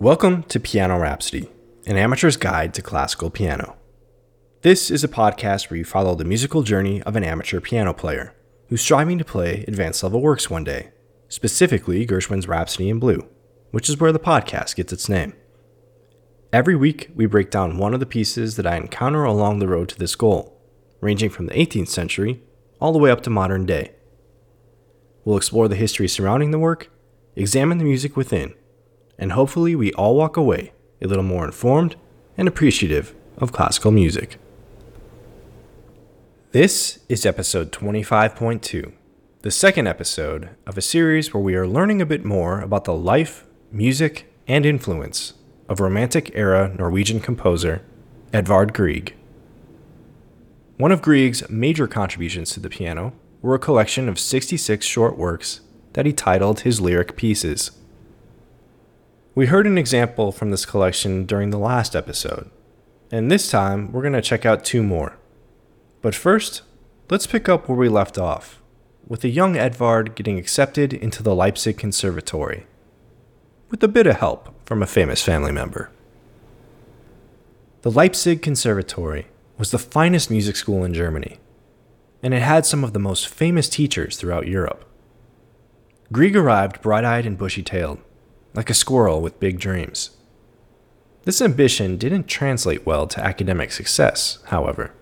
Welcome to Piano Rhapsody, an amateur's guide to classical piano. This is a podcast where you follow the musical journey of an amateur piano player who's striving to play advanced level works one day, specifically Gershwin's Rhapsody in Blue, which is where the podcast gets its name. Every week, we break down one of the pieces that I encounter along the road to this goal, ranging from the 18th century all the way up to modern day. We'll explore the history surrounding the work, examine the music within, and hopefully we all walk away a little more informed and appreciative of classical music. This is episode 25.2, the second episode of a series where we are learning a bit more about the life, music, and influence of Romantic era Norwegian composer Edvard Grieg. One of Grieg's major contributions to the piano were a collection of 66 short works that he titled his lyric pieces. We heard an example from this collection during the last episode, and this time we're going to check out two more. But first, let's pick up where we left off, with the young Edvard getting accepted into the Leipzig Conservatory, with a bit of help from a famous family member. The Leipzig Conservatory was the finest music school in Germany, and it had some of the most famous teachers throughout Europe. Grieg arrived bright eyed and bushy tailed, like a squirrel with big dreams. This ambition didn't translate well to academic success, however.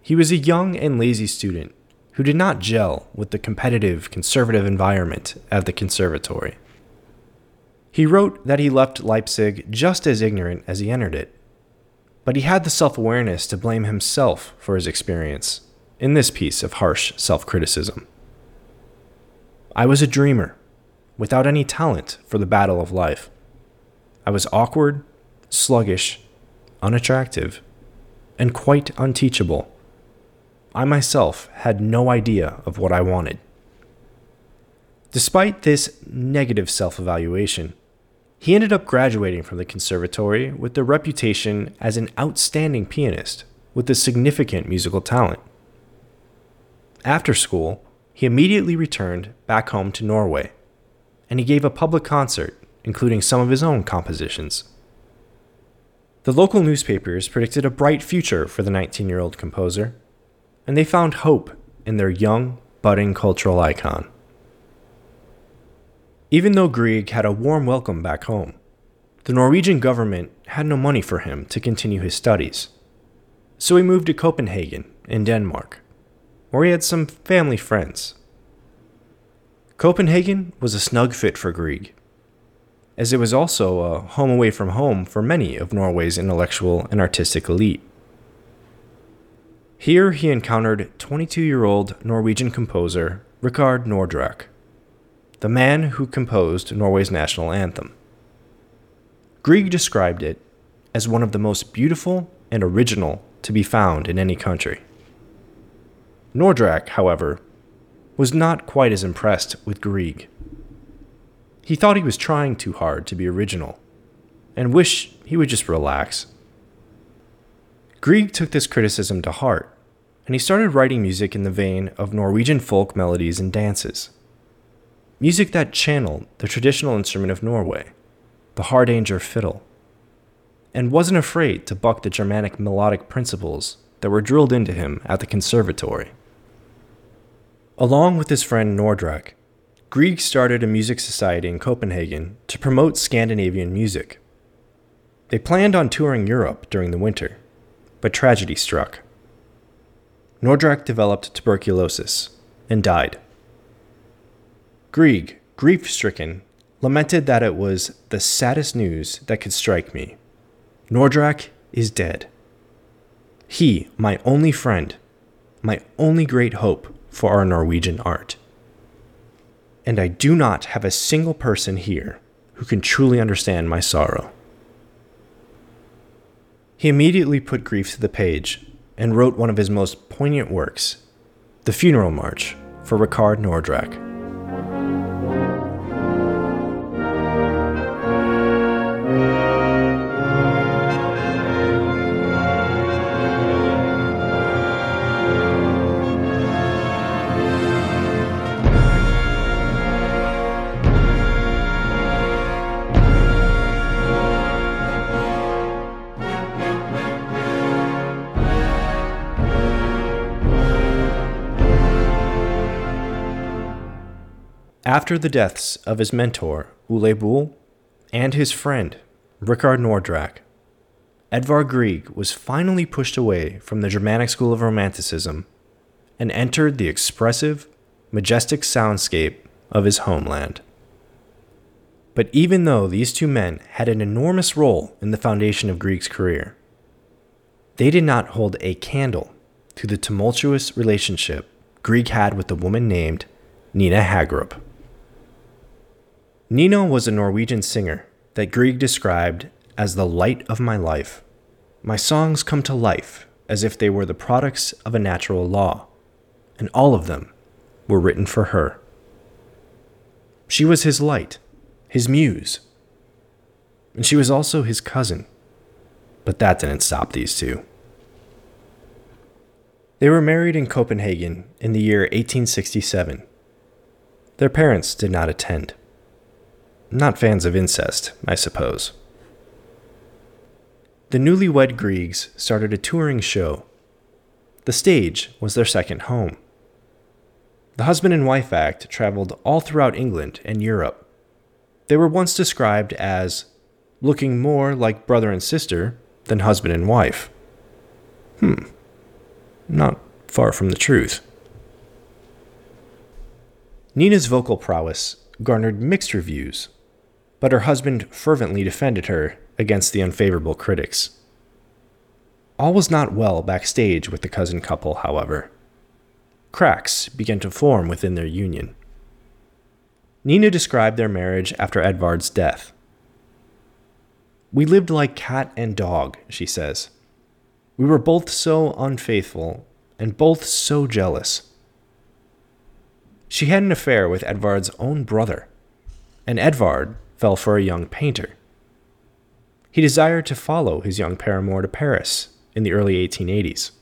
He was a young and lazy student who did not gel with the competitive, conservative environment at the conservatory. He wrote that he left Leipzig just as ignorant as he entered it, but he had the self awareness to blame himself for his experience in this piece of harsh self criticism. I was a dreamer without any talent for the battle of life. I was awkward, sluggish, unattractive, and quite unteachable. I myself had no idea of what I wanted. Despite this negative self evaluation, he ended up graduating from the conservatory with the reputation as an outstanding pianist with a significant musical talent. After school, he immediately returned back home to Norway and he gave a public concert, including some of his own compositions. The local newspapers predicted a bright future for the 19 year old composer, and they found hope in their young, budding cultural icon. Even though Grieg had a warm welcome back home, the Norwegian government had no money for him to continue his studies. So he moved to Copenhagen in Denmark, where he had some family friends Copenhagen was a snug fit for Grieg, as it was also a home away from home for many of Norway's intellectual and artistic elite. Here he encountered 22 year old Norwegian composer Rikard Nordraak, the man who composed Norway's national anthem. Grieg described it as one of the most beautiful and original to be found in any country. Nordraak, however, was not quite as impressed with Grieg. He thought he was trying too hard to be original, and wished he would just relax. Grieg took this criticism to heart, and he started writing music in the vein of Norwegian folk melodies and dances. Music that channeled the traditional instrument of Norway, the hardanger fiddle, and wasn't afraid to buck the Germanic melodic principles that were drilled into him at the conservatory. Along with his friend Nordraak, Grieg started a music society in Copenhagen to promote Scandinavian music. They planned on touring Europe during the winter, but tragedy struck. Nordraak developed tuberculosis and died. Grieg, grief stricken, lamented that it was the saddest news that could strike me. Nordraak is dead. He, my only friend, my only great hope, for our Norwegian art. And I do not have a single person here who can truly understand my sorrow. He immediately put grief to the page and wrote one of his most poignant works, The Funeral March, for Rikard Nordraak. After the deaths of his mentor, Ole Bull, and his friend, Rikard Nordraak, Edvard Grieg was finally pushed away from the Germanic school of Romanticism and entered the expressive, majestic soundscape of his homeland. But even though these two men had an enormous role in the foundation of Grieg's career, they did not hold a candle to the tumultuous relationship Grieg had with a woman named Nina Hagerup. Nina was a Norwegian singer that Grieg described as the light of my life. My songs come to life as if they were the products of a natural law, and all of them were written for her. She was his light, his muse, and she was also his cousin. But that didn't stop these two. They were married in Copenhagen in the year 1867. Their parents did not attend. Not fans of incest, I suppose. The newlywed Griegs started a touring show. The stage was their second home. The husband and wife act traveled all throughout England and Europe. They were once described as looking more like brother and sister than husband and wife. Hmm, not far from the truth. Nina's vocal prowess garnered mixed reviews, but her husband fervently defended her against the unfavorable critics. All was not well backstage with the cousin couple, however cracks began to form within their union. Nina described their marriage after Edvard's death. We lived like cat and dog, she says. We were both so unfaithful and both so jealous. She had an affair with Edvard's own brother, and Edvard fell for a young painter. He desired to follow his young paramour to Paris in the early 1880s,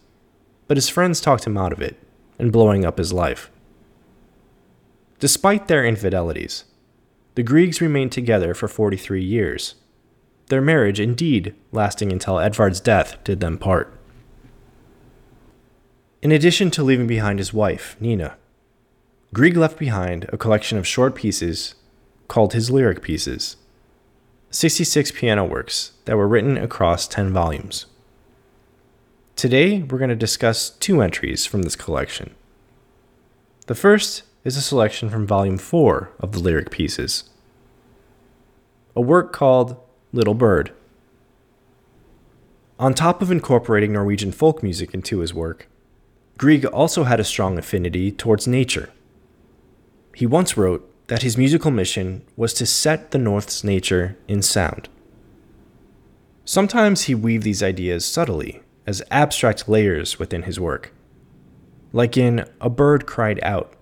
but his friends talked him out of it and blowing up his life. Despite their infidelities, the Griegs remained together for 43 years, their marriage indeed lasting until Edvard's death did them part. In addition to leaving behind his wife, Nina, Grieg left behind a collection of short pieces called his lyric pieces, 66 piano works that were written across 10 volumes. Today, we're going to discuss two entries from this collection. The first is a selection from Volume 4 of the lyric pieces, a work called Little Bird. On top of incorporating Norwegian folk music into his work, Grieg also had a strong affinity towards nature. He once wrote that his musical mission was to set the North's nature in sound. Sometimes he weaved these ideas subtly as abstract layers within his work. Like in A Bird Cried Out,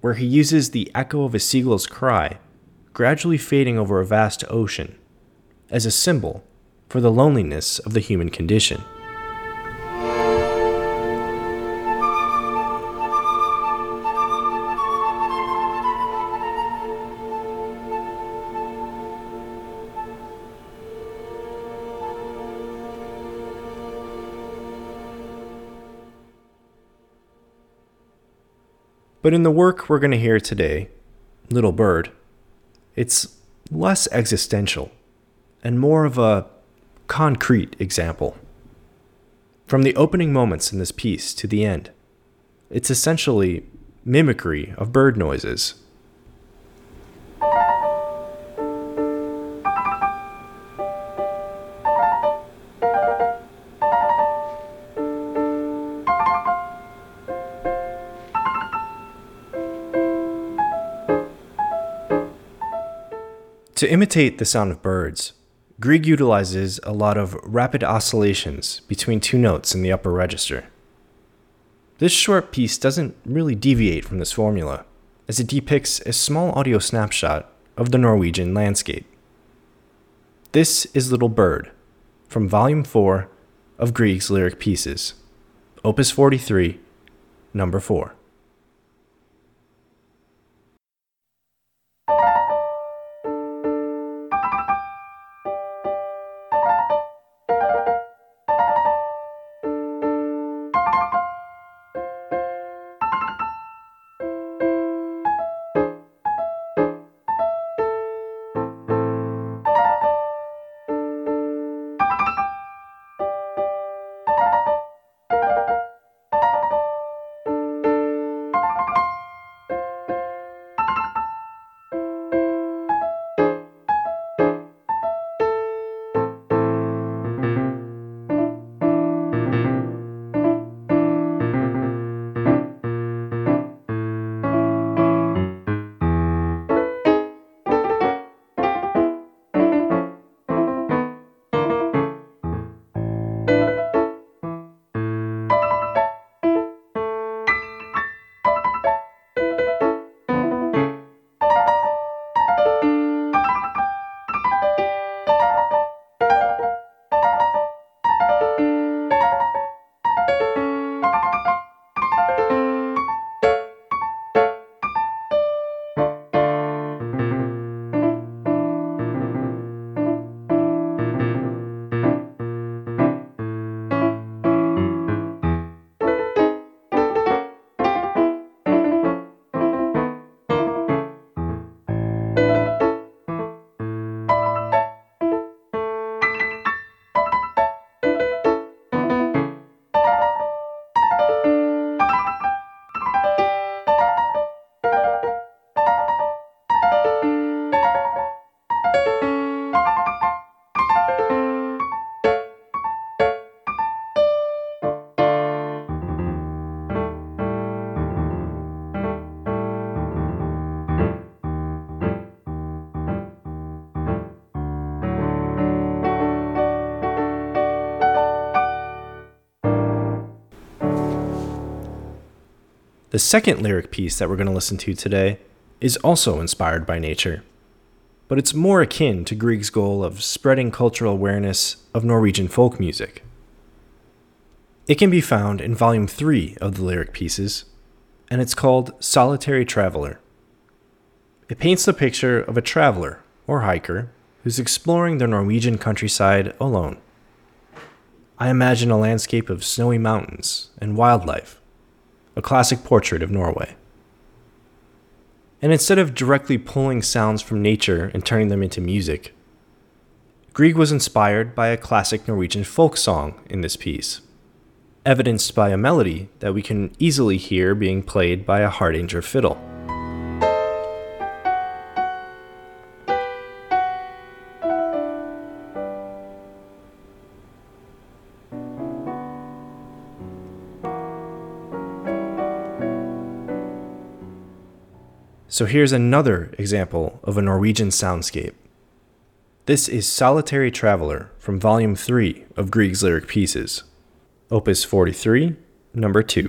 where he uses the echo of a seagull's cry, gradually fading over a vast ocean, as a symbol for the loneliness of the human condition. But in the work we're going to hear today, Little Bird, it's less existential and more of a concrete example. From the opening moments in this piece to the end, it's essentially mimicry of bird noises To imitate the sound of birds, Grieg utilizes a lot of rapid oscillations between two notes in the upper register. This short piece doesn't really deviate from this formula, as it depicts a small audio snapshot of the Norwegian landscape. This is Little Bird, from Volume 4 of Grieg's Lyric Pieces, Opus 43, Number 4. The second lyric piece that we're going to listen to today is also inspired by nature, but it's more akin to Grieg's goal of spreading cultural awareness of Norwegian folk music. It can be found in volume 3 of the lyric pieces, and it's called Solitary Traveler. It paints the picture of a traveler or hiker who's exploring the Norwegian countryside alone. I imagine a landscape of snowy mountains and wildlife, a classic portrait of Norway. And instead of directly pulling sounds from nature and turning them into music, Grieg was inspired by a classic Norwegian folk song in this piece, evidenced by a melody that we can easily hear being played by a Hardanger fiddle. So here's another example of a Norwegian soundscape. This is Solitary Traveler from Volume 3 of Grieg's Lyric Pieces, Opus 43, number 2.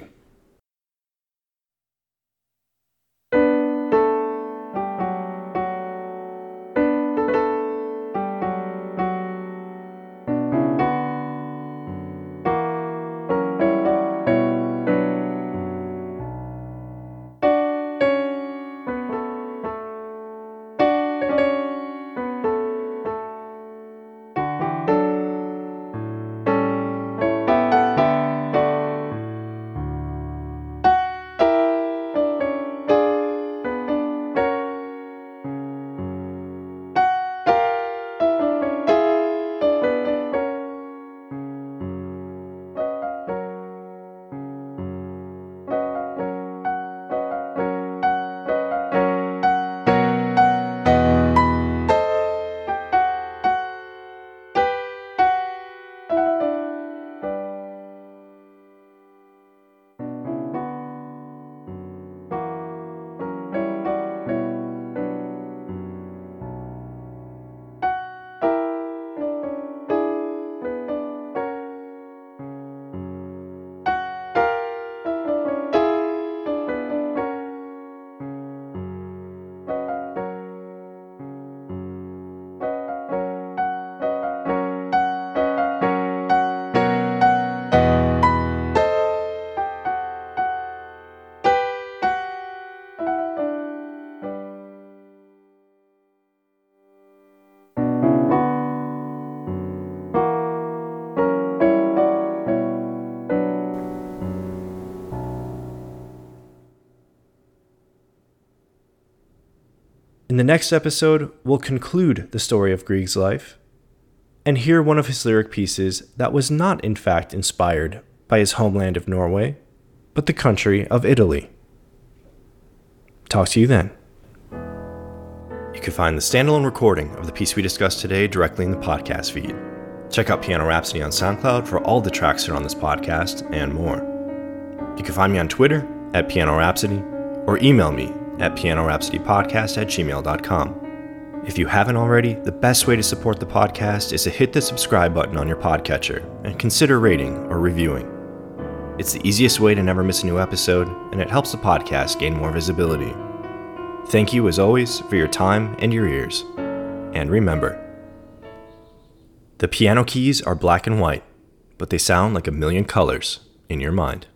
The next episode, we'll conclude the story of Grieg's life and hear one of his lyric pieces that was not, in fact, inspired by his homeland of Norway, but the country of Italy. Talk to you then. You can find the standalone recording of the piece we discussed today directly in the podcast feed. Check out Piano Rhapsody on SoundCloud for all the tracks that are on this podcast and more. You can find me on Twitter at Piano Rhapsody or email me at pianorhapsodypodcast at gmail.com. If you haven't already, the best way to support the podcast is to hit the subscribe button on your podcatcher and consider rating or reviewing. It's the easiest way to never miss a new episode, and it helps the podcast gain more visibility. Thank you, as always, for your time and your ears. And remember, the piano keys are black and white, but they sound like a million colors in your mind.